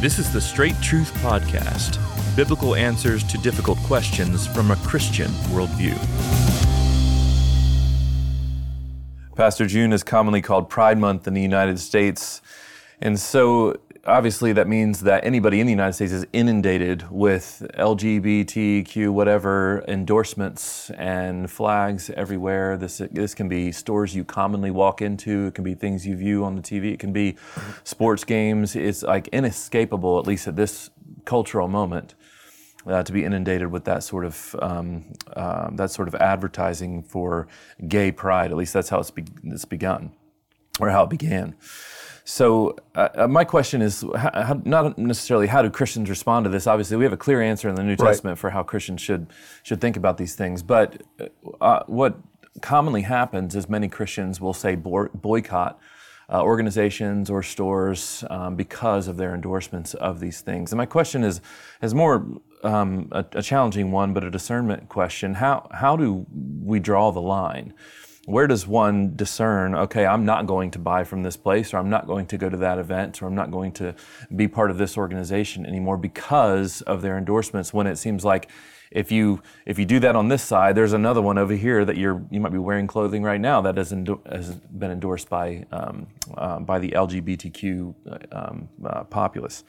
This is the Straight Truth Podcast biblical answers to difficult questions from a Christian worldview. Pastor June is commonly called Pride Month in the United States. And so obviously that means that anybody in the United States is inundated with LGBTQ whatever endorsements and flags everywhere. This this can be stores you commonly walk into. It can be things you view on the TV. It can be sports games. It's like inescapable, at least at this cultural moment. Uh, to be inundated with that sort of um, uh, that sort of advertising for gay pride, at least that's how it's, be- it's begun, or how it began. So uh, uh, my question is how, not necessarily how do Christians respond to this. Obviously, we have a clear answer in the New Testament right. for how Christians should should think about these things. But uh, uh what commonly happens is many Christians will say boycott uh, organizations or stores um, because of their endorsements of these things. And my question is is more um, a, a challenging one, but a discernment question. How how do we draw the line? Where does one discern, okay, I'm not going to buy from this place, or I'm not going to go to that event, or I'm not going to be part of this organization anymore because of their endorsements when it seems like if you if you do that on this side, there's another one over here that you're you might be wearing clothing right now that has, endo- has been endorsed by um, uh, by the LGBTQ um, uh, populace.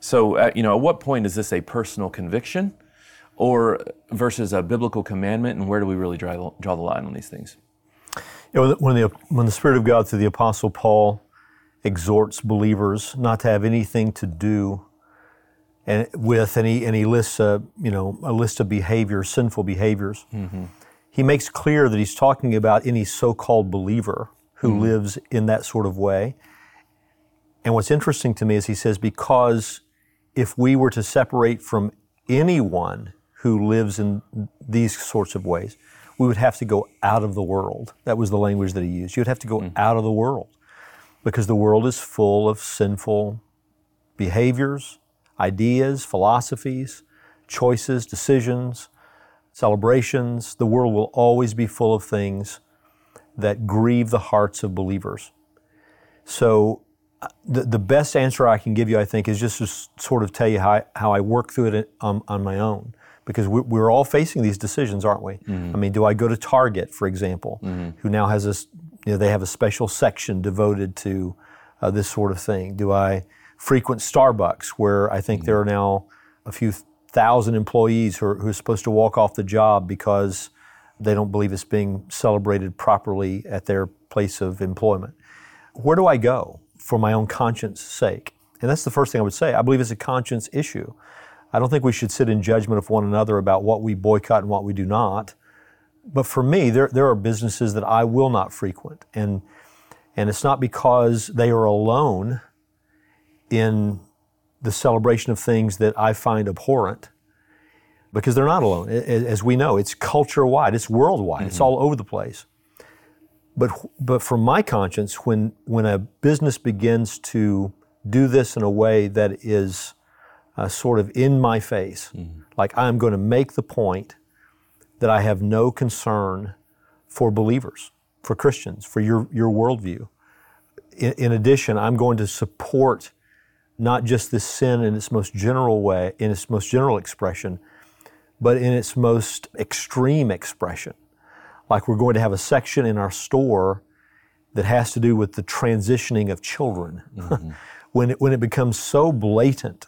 So uh, you know, at what point is this a personal conviction, or versus a biblical commandment, and where do we really draw draw the line on these things? You know, when the when the Spirit of God through the Apostle Paul exhorts believers not to have anything to do and with and he, and he lists a you know a list of behaviors, sinful behaviors. Mm-hmm. He makes clear that he's talking about any so-called believer who mm-hmm. lives in that sort of way. And what's interesting to me is he says because if we were to separate from anyone who lives in these sorts of ways, we would have to go out of the world. That was the language that he used. You would have to go mm. out of the world because the world is full of sinful behaviors, ideas, philosophies, choices, decisions, celebrations. The world will always be full of things that grieve the hearts of believers. So, uh, the, the best answer I can give you, I think, is just to sort of tell you how I, how I work through it on, on my own because we're all facing these decisions, aren't we? Mm-hmm. I mean, do I go to Target, for example, mm-hmm. who now has this, you know, they have a special section devoted to uh, this sort of thing? Do I frequent Starbucks, where I think mm-hmm. there are now a few thousand employees who are, who are supposed to walk off the job because they don't believe it's being celebrated properly at their place of employment? Where do I go for my own conscience sake? And that's the first thing I would say. I believe it's a conscience issue. I don't think we should sit in judgment of one another about what we boycott and what we do not. But for me, there, there are businesses that I will not frequent. And, and it's not because they are alone in the celebration of things that I find abhorrent, because they're not alone. As we know, it's culture wide, it's worldwide, mm-hmm. it's all over the place. But, but for my conscience, when, when a business begins to do this in a way that is uh, sort of in my face. Mm-hmm. Like I'm going to make the point that I have no concern for believers, for Christians, for your, your worldview. In, in addition, I'm going to support not just this sin in its most general way, in its most general expression, but in its most extreme expression. Like we're going to have a section in our store that has to do with the transitioning of children. Mm-hmm. when, it, when it becomes so blatant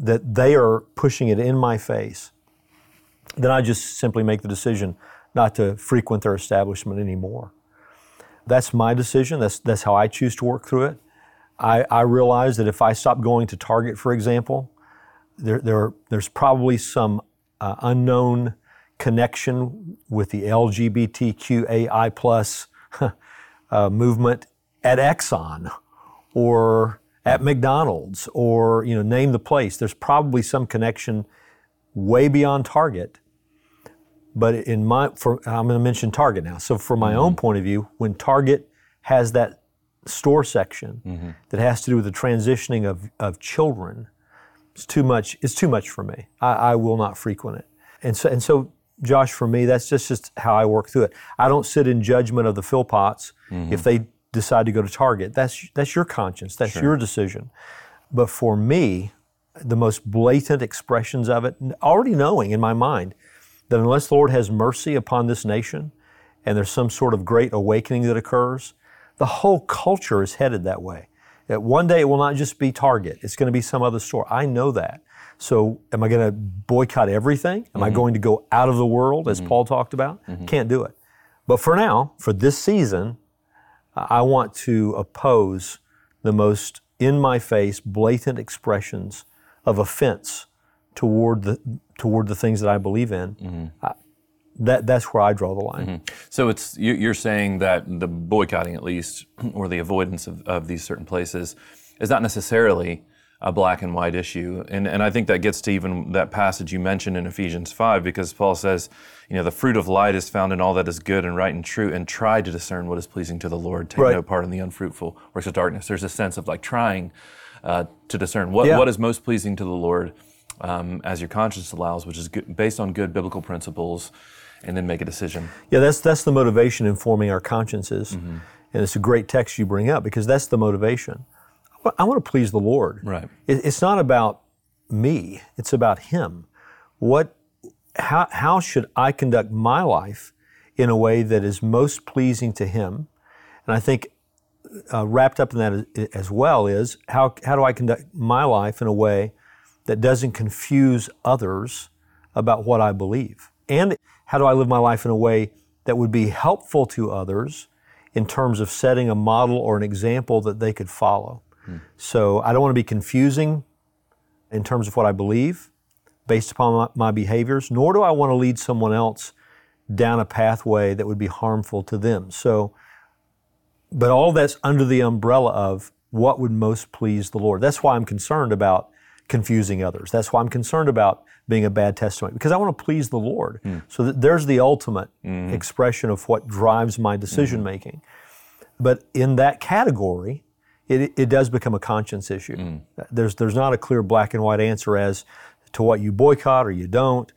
that they are pushing it in my face, then I just simply make the decision not to frequent their establishment anymore. That's my decision. That's, that's how I choose to work through it. I, I realize that if I stop going to Target, for example, there, there, there's probably some uh, unknown connection with the LGBTQAI plus uh, movement at Exxon or at McDonald's or you know name the place. There's probably some connection way beyond Target. But in my, for, I'm going to mention Target now. So from my mm-hmm. own point of view, when Target has that store section mm-hmm. that has to do with the transitioning of, of children, it's too much. It's too much for me. I, I will not frequent it. And so, and so, Josh, for me, that's just, just how I work through it. I don't sit in judgment of the Philpotts mm-hmm. if they decide to go to Target. That's that's your conscience. That's sure. your decision. but for me, the most blatant expressions of it, already knowing in my mind that unless the Lord has mercy upon this nation and there's some sort of great awakening that occurs, the whole culture is headed that way. That one day it will not just be Target, it's going to be some other store. I know that. So, am I going to boycott everything? Am mm-hmm. I going to go out of the world, as mm-hmm. Paul talked about? Mm-hmm. Can't do it. But for now, for this season, I want to oppose the most in my face, blatant expressions of offense toward the toward the things that I believe in. Mm-hmm. I, that that's where I draw the line. Mm-hmm. So it's you're saying that the boycotting, at least, or the avoidance of, of these certain places, is not necessarily a black and white issue. And, and I think that gets to even that passage you mentioned in Ephesians 5, because Paul says, you know, the fruit of light is found in all that is good and right and true, and try to discern what is pleasing to the Lord. Take right. no part in the unfruitful works of darkness. There's a sense of like trying uh, to discern what, yeah. what is most pleasing to the Lord um, as your conscience allows, which is good, based on good biblical principles, and then make a decision. Yeah, that's, that's the motivation informing our consciences. Mm-hmm. And it's a great text you bring up because that's the motivation. I want to please the Lord. Right. It's not about me. It's about Him. What? How? How should I conduct my life in a way that is most pleasing to Him? And I think uh, wrapped up in that as well is how how do I conduct my life in a way that doesn't confuse others about what I believe? And how do I live my life in a way that would be helpful to others in terms of setting a model or an example that they could follow? So I don't want to be confusing in terms of what I believe based upon my, my, behaviors, nor do I want to lead someone else down a pathway that would be harmful to them. So, but all that's under the umbrella of what would most please the Lord. That's why I'm concerned about confusing others. That's why I'm concerned about being a bad testimony because I want to please the Lord. Mm. So that there's the ultimate mm. expression of what drives my decision making. Mm. But in that category, it, it does become a conscience issue. Mm. There's, there's not a clear black and white answer as to what you boycott or you don't.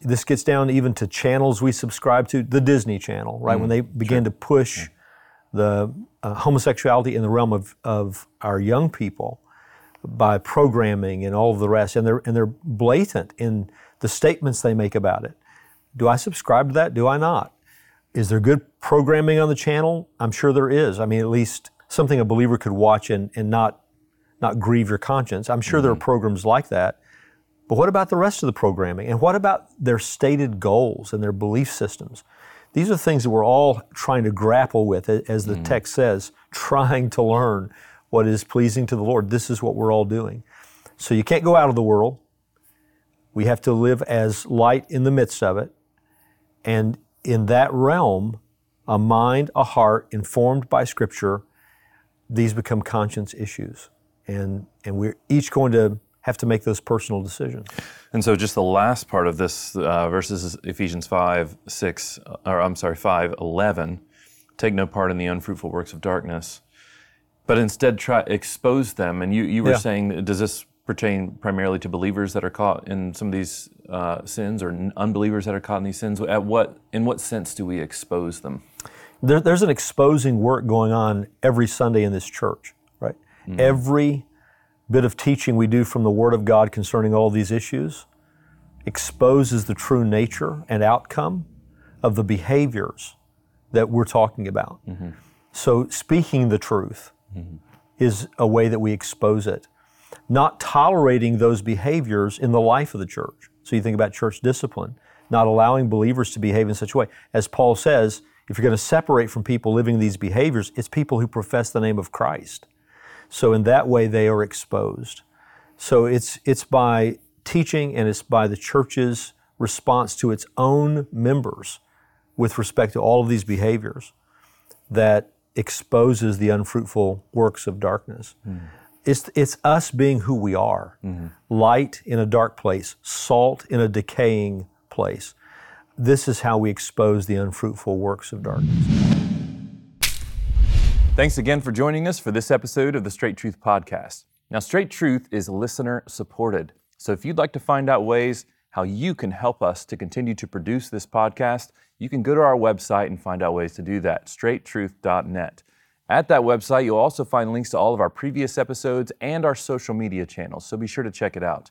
This gets down even to channels we subscribe to, the Disney Channel, right? Mm. When they begin sure. to push yeah. the uh, homosexuality in the realm of, of our young people by programming and all of the rest, and they're, and they're blatant in the statements they make about it. Do I subscribe to that? Do I not? Is there good programming on the channel? I'm sure there is. I mean, at least something a believer could watch and, and not, not grieve your conscience. I'm sure mm-hmm. there are mm-hmm. programs like that. But what about the rest of the programming? And what about their stated goals and their belief systems? These are things that we're all trying to grapple with, as the mm-hmm. text says, trying to learn what is pleasing to the Lord. This is what we're all doing. So you can't go out of the world. We have to live as light in the midst of it. And in that realm, a mind, a heart informed by Scripture these become conscience issues. And, and we're each going to have to make those personal decisions. And so, just the last part of this uh, verses Ephesians 5, 6, or I'm sorry, 5, 11, take no part in the unfruitful works of darkness, but instead try expose them. And you, you were yeah. saying, does this pertain primarily to believers that are caught in some of these uh, sins or unbelievers that are caught in these sins? At what, in what sense do we expose them? There, there's an exposing work going on every Sunday in this church, right? Mm-hmm. Every bit of teaching we do from the Word of God concerning all these issues exposes the true nature and outcome of the behaviors that we're talking about. Mm-hmm. So, speaking the truth mm-hmm. is a way that we expose it. Not tolerating those behaviors in the life of the church. So, you think about church discipline, not allowing believers to behave in such a way. As Paul says, if you're going to separate from people living these behaviors, it's people who profess the name of Christ. So in that way, they are exposed. So it's it's by teaching and it's by the church's response to its own members with respect to all of these behaviors that exposes the unfruitful works of darkness. Mm. It's, it's us being who we are mm-hmm. light in a dark place, salt in a decaying place. This is how we expose the unfruitful works of darkness. Thanks again for joining us for this episode of the Straight Truth Podcast. Now, Straight Truth is listener supported. So if you'd like to find out ways how you can help us to continue to produce this podcast, you can go to our website and find out ways to do that, straighttruth.net. At that website, you'll also find links to all of our previous episodes and our social media channels, so be sure to check it out.